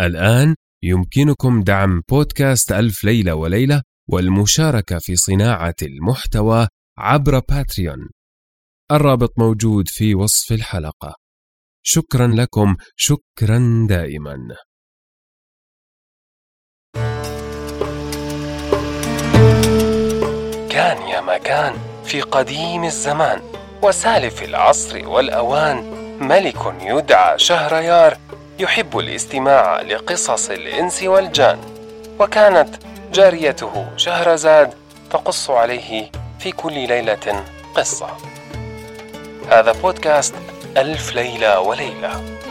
الآن يمكنكم دعم بودكاست ألف ليلة وليلة والمشاركة في صناعة المحتوى عبر باتريون. الرابط موجود في وصف الحلقة. شكرا لكم شكرا دائما. كان يا مكان في قديم الزمان وسالف العصر والأوان ملك يدعى شهريار يحب الاستماع لقصص الإنس والجان وكانت جاريته شهرزاد تقص عليه في كل ليلة قصة. هذا بودكاست ألف ليلة وليلة.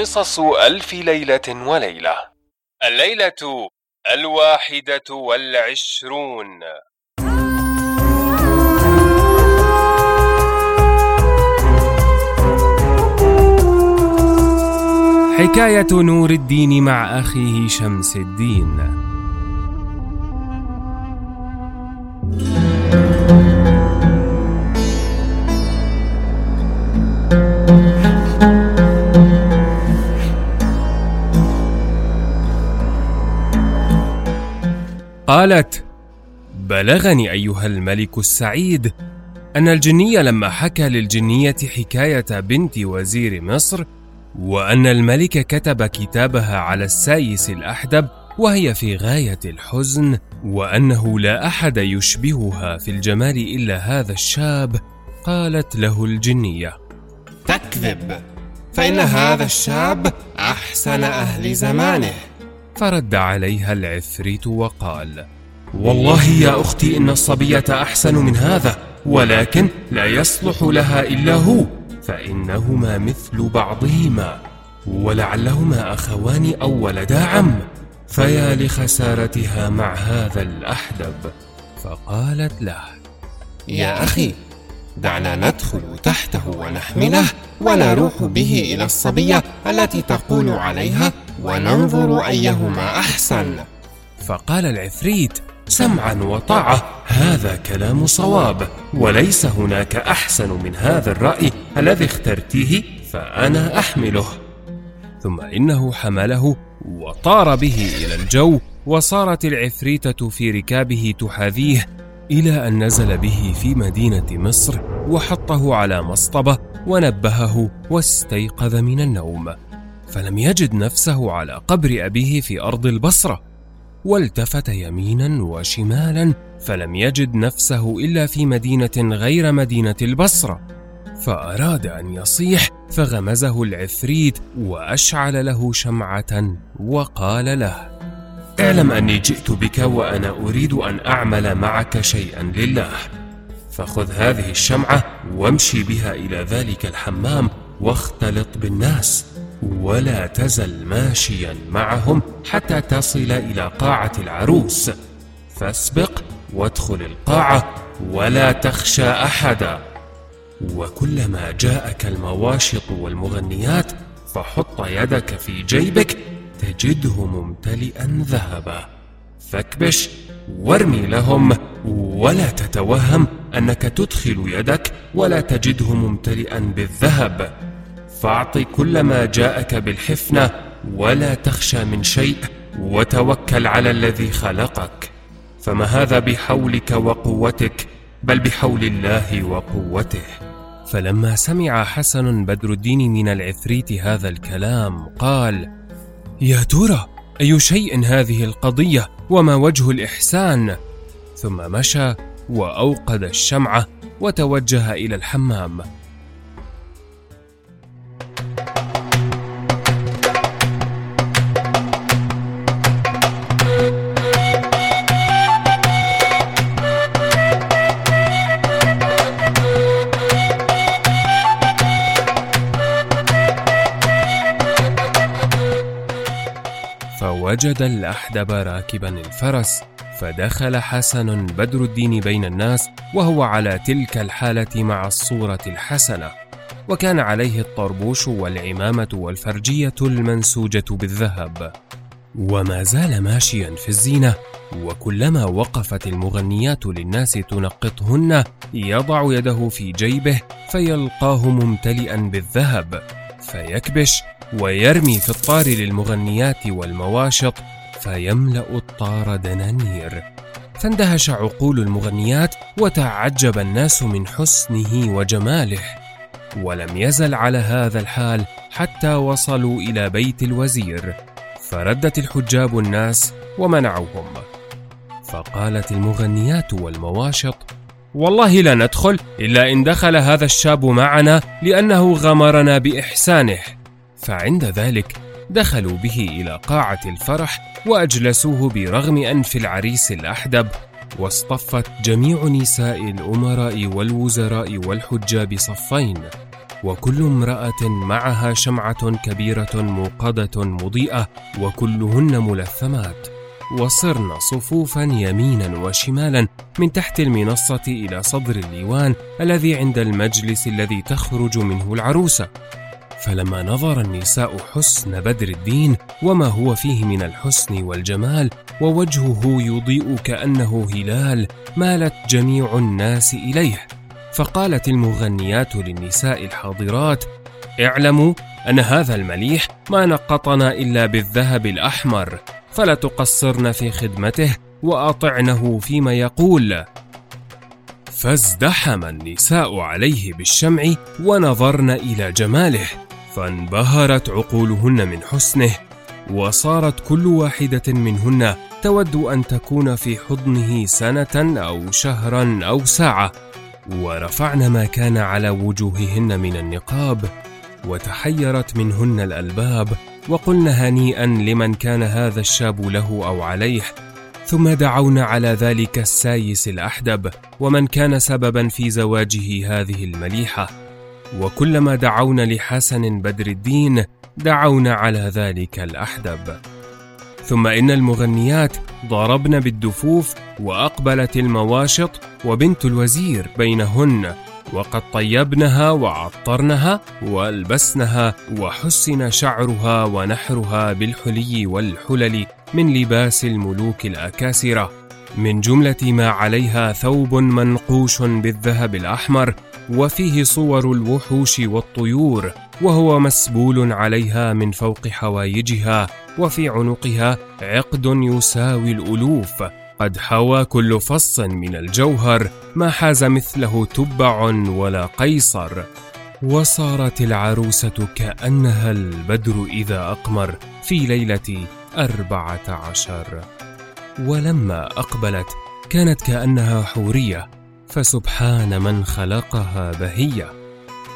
قصص ألف ليلة وليلة. الليلة الواحدة والعشرون. حكاية نور الدين مع أخيه شمس الدين. قالت بلغني أيها الملك السعيد أن الجني لما حكى للجنية حكاية بنت وزير مصر وأن الملك كتب كتابها على السايس الأحدب وهي في غاية الحزن وأنه لا أحد يشبهها في الجمال إلا هذا الشاب قالت له الجنية. تكذب فإن هذا الشاب أحسن أهل زمانه. فرد عليها العفريت وقال والله يا أختي إن الصبية أحسن من هذا ولكن لا يصلح لها إلا هو فإنهما مثل بعضهما ولعلهما أخوان أو ولدا عم فيا لخسارتها مع هذا الأحدب. فقالت له يا أخي دعنا ندخل تحته ونحمله ونروح به إلى الصبية التي تقول عليها وننظر أيهما أحسن. فقال العفريت سمعا وطاعة هذا كلام صواب وليس هناك أحسن من هذا الرأي الذي اخترتيه فأنا أحمله. ثم إنه حمله وطار به إلى الجو وصارت العفريتة في ركابه تحاذيه إلى أن نزل به في مدينة مصر وحطه على مصطبة ونبهه واستيقظ من النوم. فلم يجد نفسه على قبر أبيه في أرض البصرة. والتفت يمينا وشمالا فلم يجد نفسه إلا في مدينة غير مدينة البصرة. فأراد أن يصيح فغمزه العفريت وأشعل له شمعة وقال له اعلم أني جئت بك وأنا أريد أن أعمل معك شيئا لله. فخذ هذه الشمعة وامشي بها إلى ذلك الحمام واختلط بالناس ولا تزل ماشيا معهم حتى تصل إلى قاعة العروس. فاسبق وادخل القاعة ولا تخشى أحدا. وكلما جاءك المواشط والمغنيات فحط يدك في جيبك تجده ممتلئا ذهبا. فاكبش وارمي لهم ولا تتوهم أنك تدخل يدك ولا تجده ممتلئا بالذهب. فاعط كل ما جاءك بالحفنة ولا تخشى من شيء وتوكل على الذي خلقك. فما هذا بحولك وقوتك بل بحول الله وقوته. فلما سمع حسن بدر الدين من العفريت هذا الكلام قال يا ترى أي شيء هذه القضية وما وجه الإحسان؟ ثم مشى وأوقد الشمعة وتوجه إلى الحمام. فوجد الأحدب راكبا الفرس فدخل حسن بدر الدين بين الناس وهو على تلك الحالة مع الصورة الحسنة. وكان عليه الطربوش والعمامة والفرجية المنسوجة بالذهب. وما زال ماشيا في الزينة وكلما وقفت المغنيات للناس تنقطهن يضع يده في جيبه فيلقاه ممتلئا بالذهب فيكبش ويرمي في الطار للمغنيات والمواشط فيملأ الطار دنانير. فاندهش عقول المغنيات وتعجب الناس من حسنه وجماله. ولم يزل على هذا الحال حتى وصلوا إلى بيت الوزير. فردت الحجاب الناس ومنعوهم. فقالت المغنيات والمواشط والله لا ندخل إلا إن دخل هذا الشاب معنا لأنه غمرنا بإحسانه. فعند ذلك دخلوا به إلى قاعة الفرح وأجلسوه برغم أنف العريس الأحدب واصطفت جميع نساء الأمراء والوزراء والحجاب صفين وكل امرأة معها شمعة كبيرة موقدة مضيئة وكلهن ملثمات وصرن صفوفا يمينا وشمالا من تحت المنصة إلى صدر الليوان الذي عند المجلس الذي تخرج منه العروسة. فلما نظر النساء حسن بدر الدين وما هو فيه من الحسن والجمال ووجهه يضيء كأنه هلال مالت جميع الناس إليه. فقالت المغنيات للنساء الحاضرات اعلموا أن هذا المليح ما نقطنا إلا بالذهب الأحمر فلا تقصرن في خدمته وأطعنه فيما يقول. فازدحم النساء عليه بالشمع ونظرن إلى جماله. فانبهرت عقولهن من حسنه وصارت كل واحدة منهن تود أن تكون في حضنه سنة أو شهرا أو ساعة. ورفعن ما كان على وجوههن من النقاب وتحيرت منهن الألباب وقلن هنيئا لمن كان هذا الشاب له أو عليه. ثم دعونا على ذلك السايس الأحدب ومن كان سببا في زواجه هذه المليحة. وكلما دعونا لحسن بدر الدين دعونا على ذلك الأحدب. ثم إن المغنيات ضربن بالدفوف وأقبلت المواشط وبنت الوزير بينهن وقد طيبنها وعطرنها وألبسنها وحسن شعرها ونحرها بالحلي والحلل من لباس الملوك الأكاسرة. من جملة ما عليها ثوب منقوش بالذهب الأحمر وفيه صور الوحوش والطيور وهو مسبول عليها من فوق حوايجها وفي عنقها عقد يساوي الألوف. قد حوى كل فص من الجوهر ما حاز مثله تبع ولا قيصر. وصارت العروسة كأنها البدر إذا أقمر في ليلة أربعة عشر. ولما أقبلت كانت كأنها حورية. فسبحان من خلقها بهية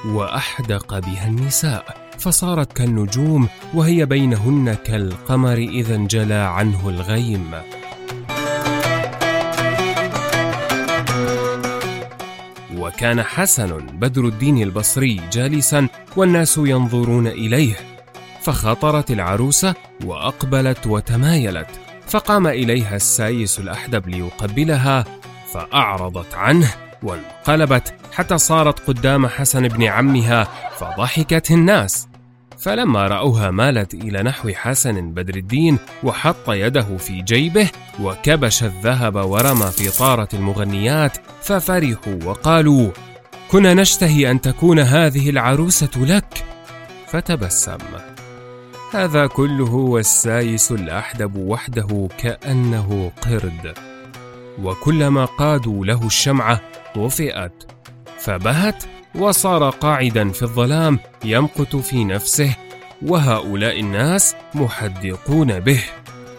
وأحدق بها النساء فصارت كالنجوم وهي بينهن كالقمر إذا انجلى عنه الغيم. وكان حسن بدر الدين البصري جالسا والناس ينظرون إليه فخطرت العروسة وأقبلت وتمايلت فقام إليها السايس الأحدب ليقبلها فاعرضت عنه وانقلبت حتى صارت قدام حسن بن عمها فضحكت الناس. فلما رأوها مالت إلى نحو حسن بدر الدين وحط يده في جيبه وكبش الذهب ورمى في طارة المغنيات ففرحوا وقالوا كنا نشتهي أن تكون هذه العروسة لك. فتبسم. هذا كله والسايس الأحدب وحده كأنه قرد. وكلما قادوا له الشمعة طفئت. فبهت وصار قاعدا في الظلام يمقت في نفسه وهؤلاء الناس محدقون به.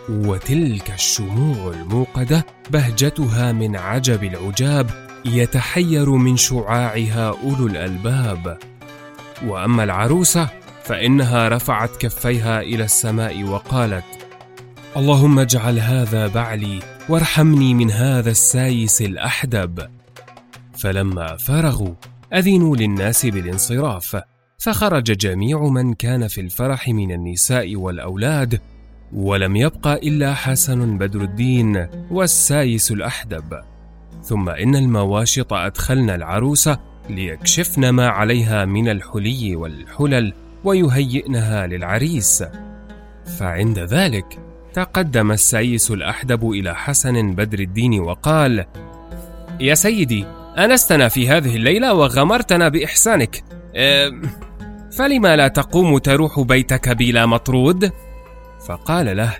وتلك الشموع الموقدة بهجتها من عجب العجاب يتحير من شعاعها أولو الألباب. وأما العروسة فإنها رفعت كفيها إلى السماء وقالت اللهم اجعل هذا بعلي وارحمني من هذا السايس الأحدب. فلما فرغوا أذنوا للناس بالانصراف فخرج جميع من كان في الفرح من النساء والأولاد ولم يبق إلا حسن بدر الدين والسايس الأحدب. ثم إن المواشط أدخلن العروسه ليكشفن ما عليها من الحلي والحلل ويهيئنها للعريس. فعند ذلك تقدم السيس الأحدب إلى حسن بدر الدين وقال: يا سيدي، أنستنا في هذه الليلة وغمرتنا بإحسانك. فلما لا تقوم تروح بيتك بلا مطرود؟ فقال له: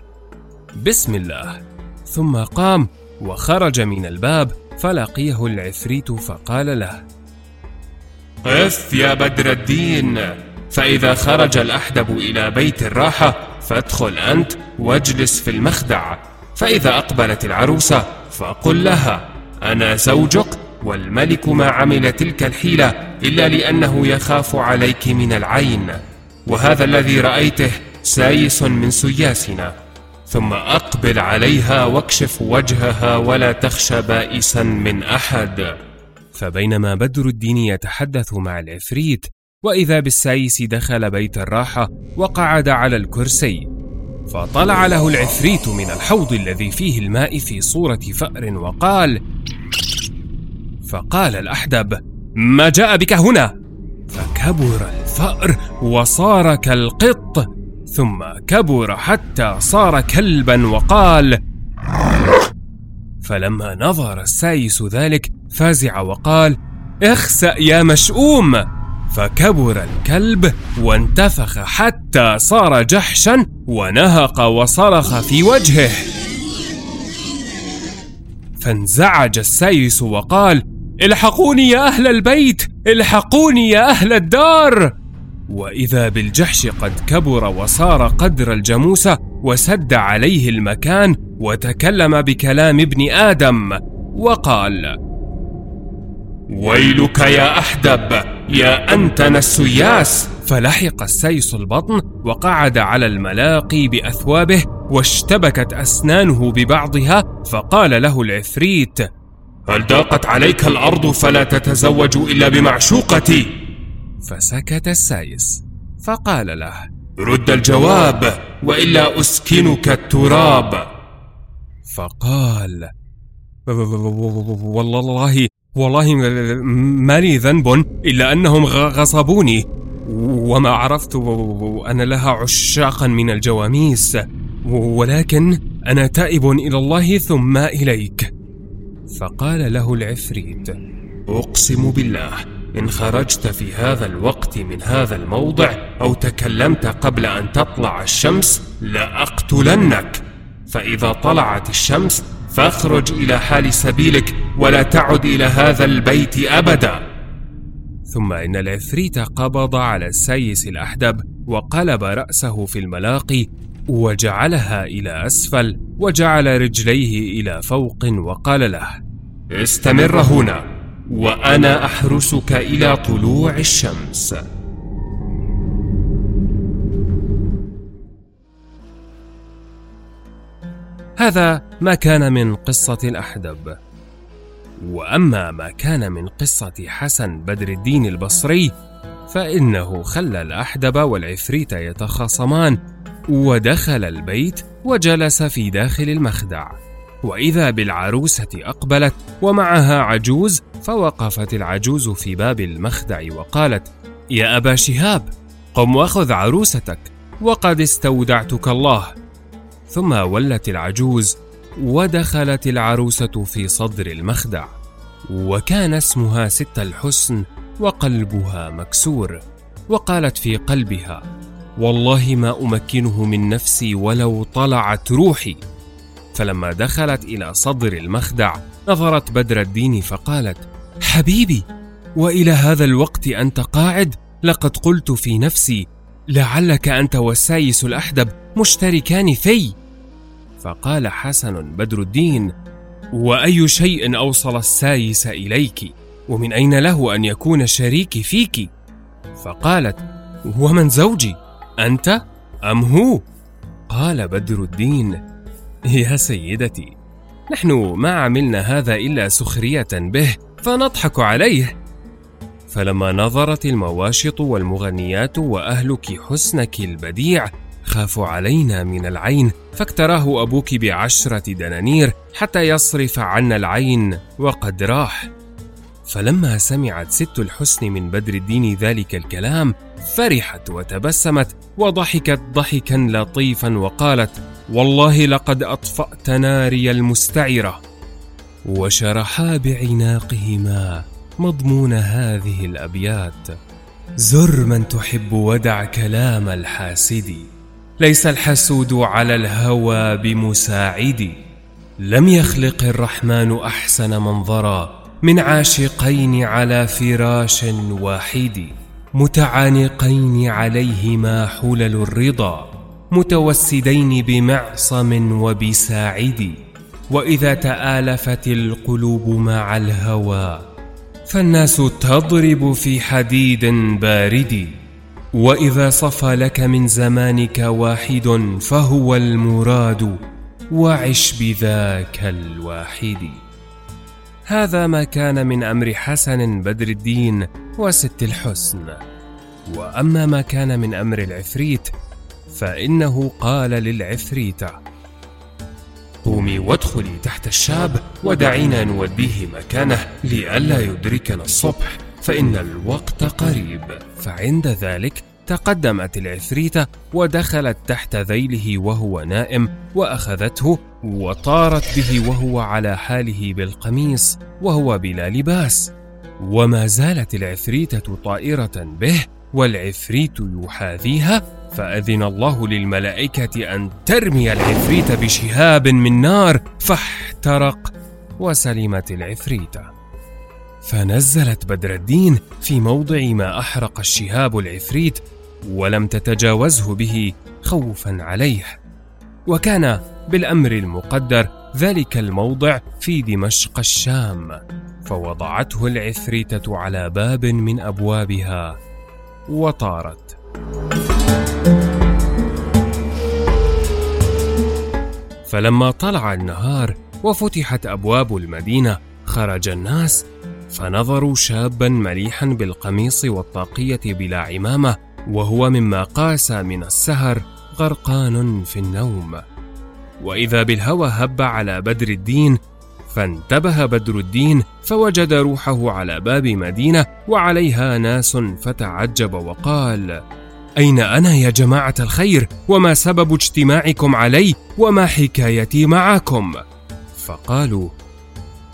بسم الله. ثم قام وخرج من الباب فلقيه العفريت فقال له: قف يا بدر الدين فإذا خرج الأحدب إلى بيت الراحة فادخل أنت واجلس في المخدع. فإذا أقبلت العروسة فقل لها أنا زوجك والملك ما عمل تلك الحيلة إلا لأنه يخاف عليك من العين. وهذا الذي رأيته سايس من سياسنا. ثم أقبل عليها واكشف وجهها ولا تخشى بائسا من أحد. فبينما بدر الدين يتحدث مع العفريت وإذا بالسايس دخل بيت الراحة وقعد على الكرسي فطلع له العفريت من الحوض الذي فيه الماء في صورة فأر وقال فقال الأحدب ما جاء بك هنا؟ فكبر الفأر وصار كالقط ثم كبر حتى صار كلبا وقال فلما نظر السايس ذلك فزع وقال اخسأ يا مشؤوم. فكبر الكلب وانتفخ حتى صار جحشا ونهق وصرخ في وجهه. فانزعج السيس وقال الحقوني يا أهل البيت! الحقوني يا أهل الدار! وإذا بالجحش قد كبر وصار قدر الجاموسه وسد عليه المكان وتكلم بكلام ابن آدم وقال ويلك يا أحدب! يا أنتن السياس فلحق السيس البطن وقعد على الملاقي بأثوابه واشتبكت أسنانه ببعضها فقال له العفريت هل ضاقت عليك الأرض فلا تتزوج إلا بمعشوقتي؟ فسكت السايس فقال له رد الجواب وإلا أسكنك التراب. فقال والله والله ما لي ذنب إلا أنهم غصبوني. وما عرفت أن لها عشاقا من الجواميس. ولكن أنا تائب إلى الله ثم إليك. فقال له العفريت أقسم بالله إن خرجت في هذا الوقت من هذا الموضع أو تكلمت قبل أن تطلع الشمس لأقتلنك. فإذا طلعت الشمس فاخرج إلى حال سبيلك ولا تعد إلى هذا البيت أبدا. ثم إن العفريت قبض على السيس الأحدب وقلب رأسه في الملاقي وجعلها إلى أسفل وجعل رجليه إلى فوق وقال له استمر هنا وأنا أحرسك إلى طلوع الشمس. هذا ما كان من قصة الأحدب. وأما ما كان من قصة حسن بدر الدين البصري فإنه خلى الأحدب والعفريت يتخاصمان ودخل البيت وجلس في داخل المخدع. وإذا بالعروسة أقبلت ومعها عجوز فوقفت العجوز في باب المخدع وقالت يا أبا شهاب قم وخذ عروستك وقد استودعتك الله. ثم ولت العجوز ودخلت العروسة في صدر المخدع وكان اسمها ست الحسن وقلبها مكسور وقالت في قلبها والله ما أمكنه من نفسي ولو طلعت روحي. فلما دخلت إلى صدر المخدع نظرت بدر الدين فقالت حبيبي وإلى هذا الوقت أنت قاعد؟ لقد قلت في نفسي لعلك أنت والسايس الأحدب مشتركان في؟ فقال حسن بدر الدين وأي شيء أوصل السايس إليك؟ ومن أين له أن يكون شريكي فيك؟ فقالت ومن زوجي أنت أم هو؟ قال بدر الدين يا سيدتي نحن ما عملنا هذا إلا سخرية به فنضحك عليه. فلما نظرت المواشط والمغنيات وأهلك حسنك البديع خافوا علينا من العين فاكتراه أبوك بعشرة دنانير حتى يصرف عنا العين وقد راح. فلما سمعت ست الحسن من بدر الدين ذلك الكلام فرحت وتبسمت وضحكت ضحكا لطيفا وقالت والله لقد أطفأت ناري المستعرة وشرحا بعناقهما مضمون هذه الأبيات. زر من تحب ودع كلام الحاسد ليس الحسود على الهوى بمساعد. لم يخلق الرحمن أحسن منظرا من عاشقين على فراش واحد. متعانقين عليهما حلل الرضا متوسدين بمعصم وبساعد. وإذا تآلفت القلوب مع الهوى فالناس تضرب في حديد بارد وإذا صفى لك من زمانك واحد فهو المراد وعش بذاك الواحد. هذا ما كان من أمر حسن بدر الدين وست الحسن. وأما ما كان من أمر العفريت فإنه قال للعفريته قومي وادخلي تحت الشاب ودعينا نوديه مكانه لئلا يدركنا الصبح فإن الوقت قريب. فعند ذلك تقدمت العفريتة ودخلت تحت ذيله وهو نائم وأخذته وطارت به وهو على حاله بالقميص وهو بلا لباس. وما زالت العفريتة طائرة به والعفريت يحاذيها فأذن الله للملائكة أن ترمي العفريت بشهاب من نار فاحترق وسلمت العفريتة فنزلت بدر الدين في موضع ما أحرق الشهاب العفريت ولم تتجاوزه به خوفا عليه. وكان بالأمر المقدر ذلك الموضع في دمشق الشام فوضعته العفريته على باب من أبوابها. وطارت. فلما طلع النهار وفتحت أبواب المدينة خرج الناس فنظروا شابا مليحا بالقميص والطاقية بلا عمامة وهو مما قاس من السهر غرقان في النوم. وإذا بالهوى هب على بدر الدين فانتبه بدر الدين فوجد روحه على باب مدينة وعليها ناس فتعجب وقال أين أنا يا جماعة الخير؟ وما سبب اجتماعكم علي؟ وما حكايتي معكم؟ فقالوا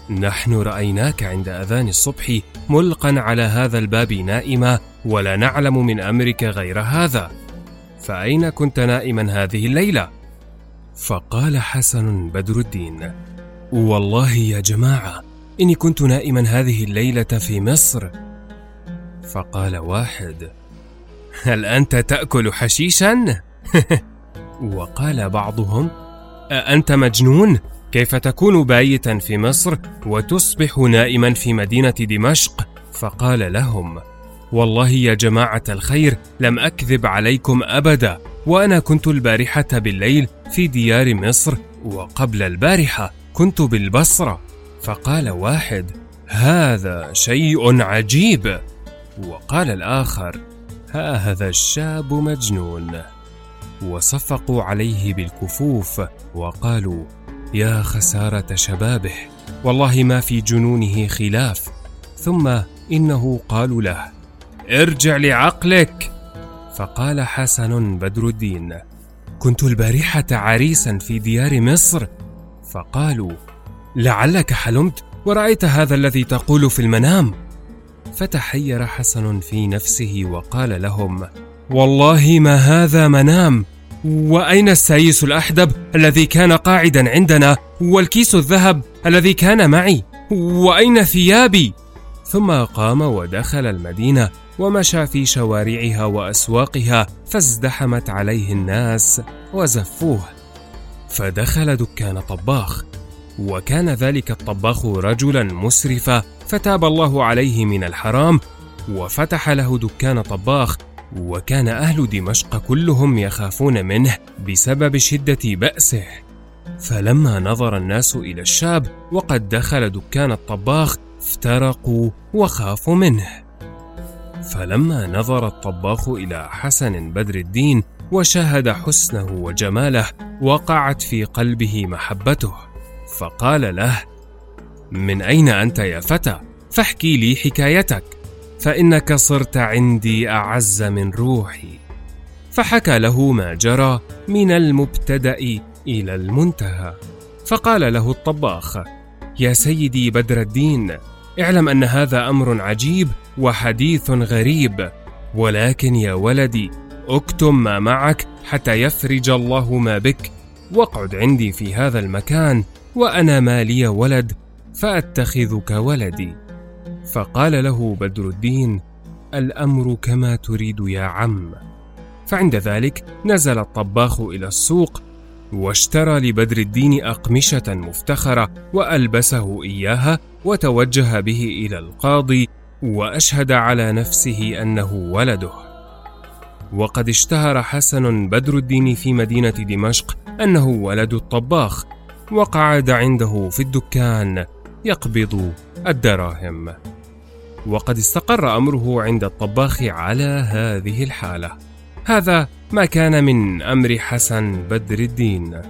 نحن رأيناك عند أذان الصبح ملقا على هذا الباب نائما ولا نعلم من أمرك غير هذا. فأين كنت نائما هذه الليلة؟ فقال حسن بدر الدين والله يا جماعة إني كنت نائما هذه الليلة في مصر فقال واحد هل أنت تأكل حشيشا وقال بعضهم أأنت مجنون؟ كيف تكون بايتا في مصر وتصبح نائما في مدينة دمشق؟ فقال لهم: والله يا جماعة الخير لم أكذب عليكم أبدا، وأنا كنت البارحة بالليل في ديار مصر، وقبل البارحة كنت بالبصرة. فقال واحد: هذا شيء عجيب. وقال الآخر: هذا الشاب مجنون. وصفقوا عليه بالكفوف وقالوا: يا خسارة شبابه، والله ما في جنونه خلاف. ثم إنه قالوا له: ارجع لعقلك فقال حسن بدر الدين كنت البارحة عريسا في ديار مصر فقالوا لعلك حلمت؟ ورأيت هذا الذي تقول في المنام؟ فتحير حسن في نفسه وقال لهم والله ما هذا منام. وأين السايس الأحدب الذي كان قاعدا عندنا؟ والكيس الذهب الذي كان معي؟ وأين ثيابي؟ ثم قام ودخل المدينة ومشى في شوارعها وأسواقها فازدحمت عليه الناس وزفوه. فدخل دكان طباخ وكان ذلك الطباخ رجلا مسرفا فتاب الله عليه من الحرام وفتح له دكان طباخ وكان أهل دمشق كلهم يخافون منه بسبب شدة بأسه. فلما نظر الناس إلى الشاب وقد دخل دكان الطباخ افترقوا وخافوا منه. فلما نظر الطباخ إلى حسن بدر الدين وشاهد حسنه وجماله وقعت في قلبه محبته. فقال له من أين أنت يا فتى؟ فاحكي لي حكايتك فإنك صرت عندي أعز من روحي. فحكى له ما جرى من المبتدأ إلى المنتهى. فقال له الطباخ يا سيدي بدر الدين اعلم أن هذا أمر عجيب وحديث غريب ولكن يا ولدي اكتم ما معك حتى يفرج الله ما بك واقعد عندي في هذا المكان وأنا ما لي ولد فأتخذك ولدي. فقال له بدر الدين الأمر كما تريد يا عم. فعند ذلك نزل الطباخ إلى السوق واشترى لبدر الدين أقمشة مفتخرة وألبسه إياها وتوجه به إلى القاضي وأشهد على نفسه أنه ولده. وقد اشتهر حسن بدر الدين في مدينة دمشق أنه ولد الطباخ وقعد عنده في الدكان يقبض الدراهم. وقد استقر أمره عند الطباخ على هذه الحالة. هذا ما كان من أمر حسن بدر الدين.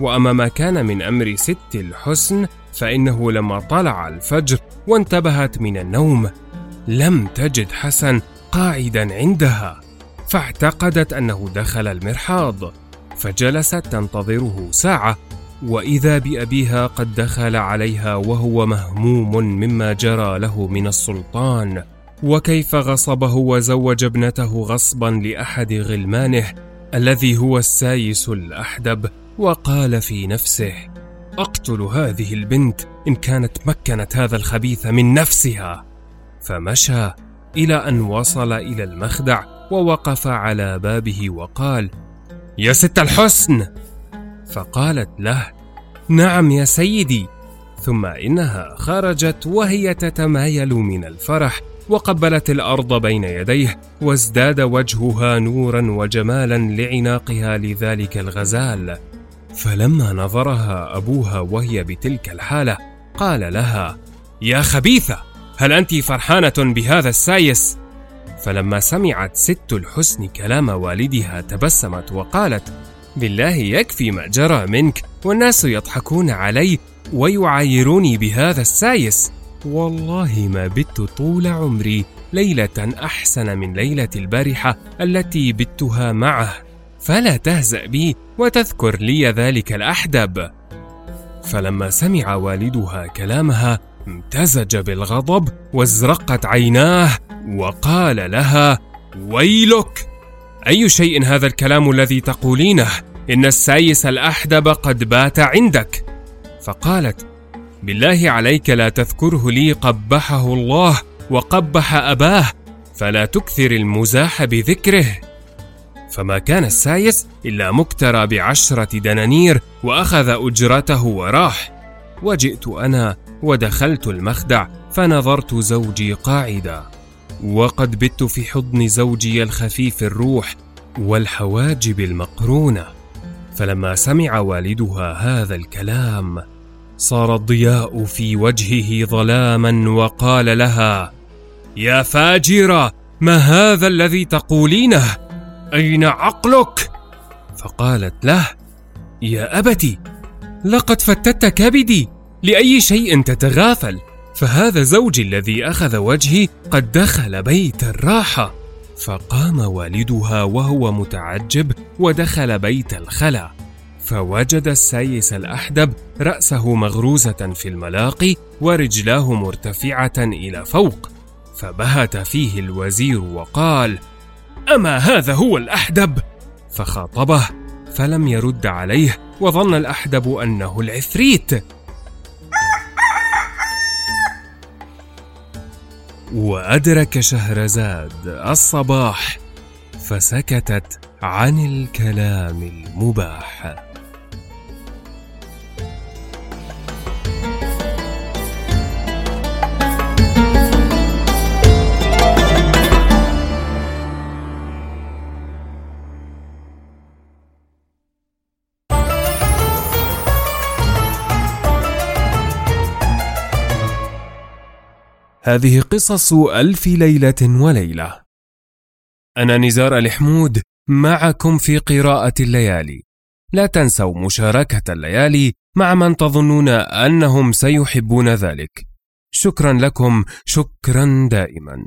وأما ما كان من أمر ست الحسن فإنه لما طلع الفجر وانتبهت من النوم لم تجد حسن قاعدا عندها فاعتقدت أنه دخل المرحاض فجلست تنتظره ساعة وإذا بأبيها قد دخل عليها وهو مهموم مما جرى له من السلطان وكيف غصبه وزوج ابنته غصبا لأحد غلمانه الذي هو السايس الأحدب وقال في نفسه أقتل هذه البنت إن كانت مكنت هذا الخبيث من نفسها. فمشى إلى أن وصل إلى المخدع ووقف على بابه وقال يا ست الحسن. فقالت له نعم يا سيدي. ثم إنها خرجت وهي تتمايل من الفرح وقبلت الأرض بين يديه وازداد وجهها نورا وجمالا لعناقها لذلك الغزال. فلما نظرها أبوها وهي بتلك الحالة قال لها يا خبيثة هل انت فرحانة بهذا السايس؟ فلما سمعت ست الحسن كلام والدها تبسمت وقالت بالله يكفي ما جرى منك والناس يضحكون علي ويعايروني بهذا السايس. والله ما بت طول عمري ليلة أحسن من ليلة البارحة التي بتها معه فلا تهزأ بي وتذكر لي ذلك الأحدب. فلما سمع والدها كلامها امتزج بالغضب وازرقت عيناه وقال لها ويلك! أي شيء هذا الكلام الذي تقولينه؟ إن السايس الأحدب قد بات عندك. فقالت بالله عليك لا تذكره لي قبحه الله وقبح أباه فلا تكثر المزاح بذكره. فما كان السايس إلا مكترى بعشرة دنانير وأخذ أجرته وراح. وجئت أنا ودخلت المخدع فنظرت زوجي قاعدا. وقد بت في حضن زوجي الخفيف الروح والحواجب المقرونة. فلما سمع والدها هذا الكلام صار الضياء في وجهه ظلاما وقال لها يا فاجرة ما هذا الذي تقولينه؟ أين عقلك؟ فقالت له يا ابت لقد فتت كبدي لأي شيء تتغافل؟ فهذا زوجي الذي أخذ وجهي قد دخل بيت الراحة. فقام والدها وهو متعجب ودخل بيت الخلا. فوجد السايس الأحدب رأسه مغروزة في الملاقي ورجلاه مرتفعة إلى فوق. فبهت فيه الوزير وقال أما هذا هو الأحدب؟ فخاطبه فلم يرد عليه وظن الأحدب أنه العفريت. وأدرك شهرزاد الصباح فسكتت عن الكلام المباح. هذه قصص ألف ليلة وليلة. أنا نزار الحمود معكم في قراءة الليالي. لا تنسوا مشاركة الليالي مع من تظنون أنهم سيحبون ذلك شكرا لكم شكرا دائما